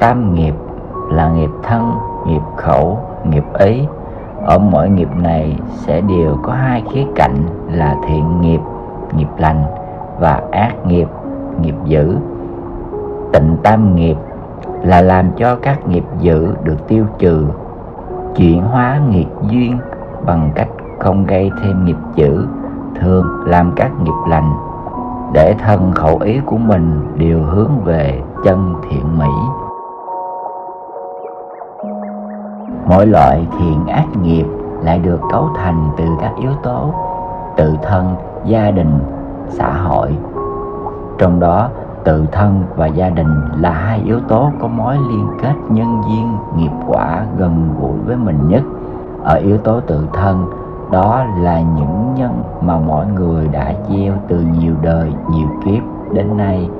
tam nghiệp là nghiệp thân, nghiệp khẩu, nghiệp ý. Ở mỗi nghiệp này sẽ đều có hai khía cạnh là thiện nghiệp nghiệp lành, và ác nghiệp nghiệp dữ. Tịnh tam nghiệp là làm cho các nghiệp dữ được tiêu trừ, chuyển hóa nghiệp duyên bằng cách không gây thêm nghiệp dữ, thường làm các nghiệp lành, để thân khẩu ý của mình đều hướng về chân thiện mỹ. Mỗi loại thiện ác nghiệp lại được cấu thành từ các yếu tố tự thân, gia đình, xã hội. Trong đó, tự thân và gia đình là hai yếu tố có mối liên kết nhân duyên nghiệp quả gần gũi với mình nhất. Ở yếu tố tự thân, đó là những nhân mà mọi người đã gieo từ nhiều đời, nhiều kiếp đến nay.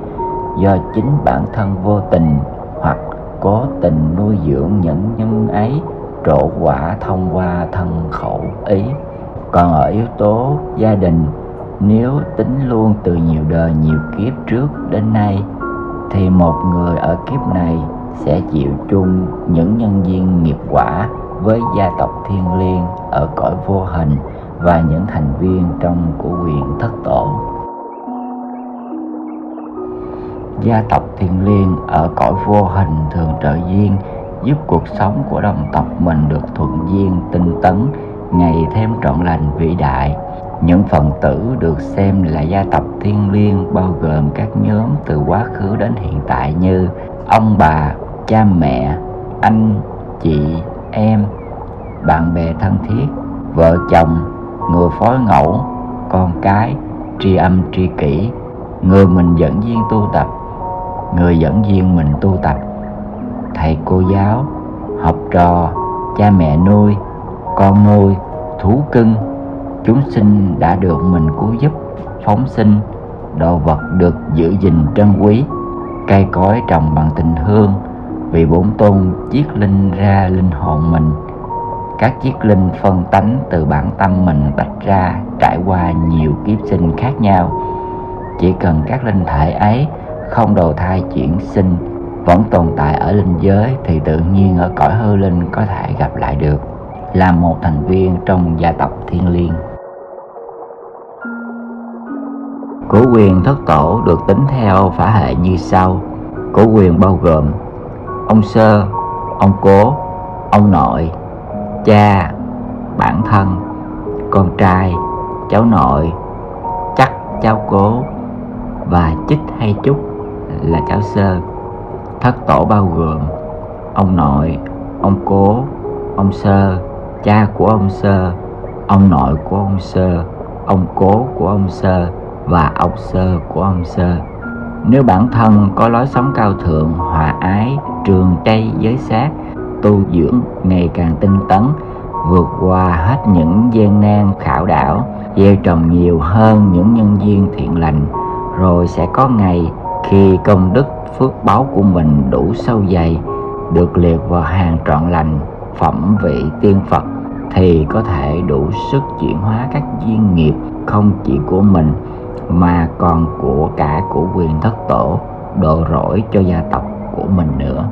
Do chính bản thân vô tình hoặc cố tình nuôi dưỡng những nhân ấy trổ quả thông qua thân khẩu ý. Còn ở yếu tố gia đình, nếu tính luôn từ nhiều đời nhiều kiếp trước đến nay, thì một người ở kiếp này sẽ chịu chung những nhân viên nghiệp quả với gia tộc thiên liêng ở cõi vô hình và những thành viên trong của quyền thất tổ. Gia tộc thiên liêng ở cõi vô hình thường trợ duyên giúp cuộc sống của đồng tộc mình được thuận duyên, tinh tấn, ngày thêm trọn lành, vĩ đại. Những phần tử được xem là gia tộc thiên liêng, bao gồm các nhóm từ quá khứ đến hiện tại như ông bà, cha mẹ, anh, chị, em, bạn bè thân thiết, vợ chồng, người phối ngẫu, con cái, tri âm, tri kỷ. Người mình dẫn viên tu tập, người dẫn viên mình tu tập thầy cô giáo, học trò, cha mẹ nuôi, con nuôi, thú cưng. Chúng sinh đã được mình cứu giúp, phóng sinh. Đồ vật được giữ gìn trân quý cây cối trồng bằng tình thương vì bổn tôn chiết linh ra linh hồn mình, các chiết linh phân tánh từ bản tâm mình tách ra trải qua nhiều kiếp sinh khác nhau. Chỉ cần các linh thể ấy không đầu thai chuyển sinh vẫn tồn tại ở linh giới thì tự nhiên ở cõi hư linh có thể gặp lại được là một thành viên trong gia tộc thiên liêng Cổ quyền thất tổ được tính theo phả hệ như sau. Cổ quyền bao gồm Ông sơ, ông cố, ông nội, cha, bản thân, con trai, cháu nội, chắc cháu cố và chích hay chúc là cháu sơ thất tổ bao gồm, ông nội, ông cố, ông sơ, cha của ông sơ, ông nội của ông sơ, ông cố của ông sơ và ông sơ của ông sơ. Nếu bản thân có lối sống cao thượng, hòa ái, trường tây giới sát, tu dưỡng ngày càng tinh tấn, vượt qua hết những gian nan khảo đảo, gieo trồng nhiều hơn những nhân viên thiện lành, rồi sẽ có ngày khi công đức phước báo của mình đủ sâu dày, được liệt vào hàng trọn lành, phẩm vị tiên phật, thì có thể đủ sức chuyển hóa các duyên nghiệp không chỉ của mình, mà còn của cả của quyền thất tổ độ rỗi cho gia tộc của mình nữa.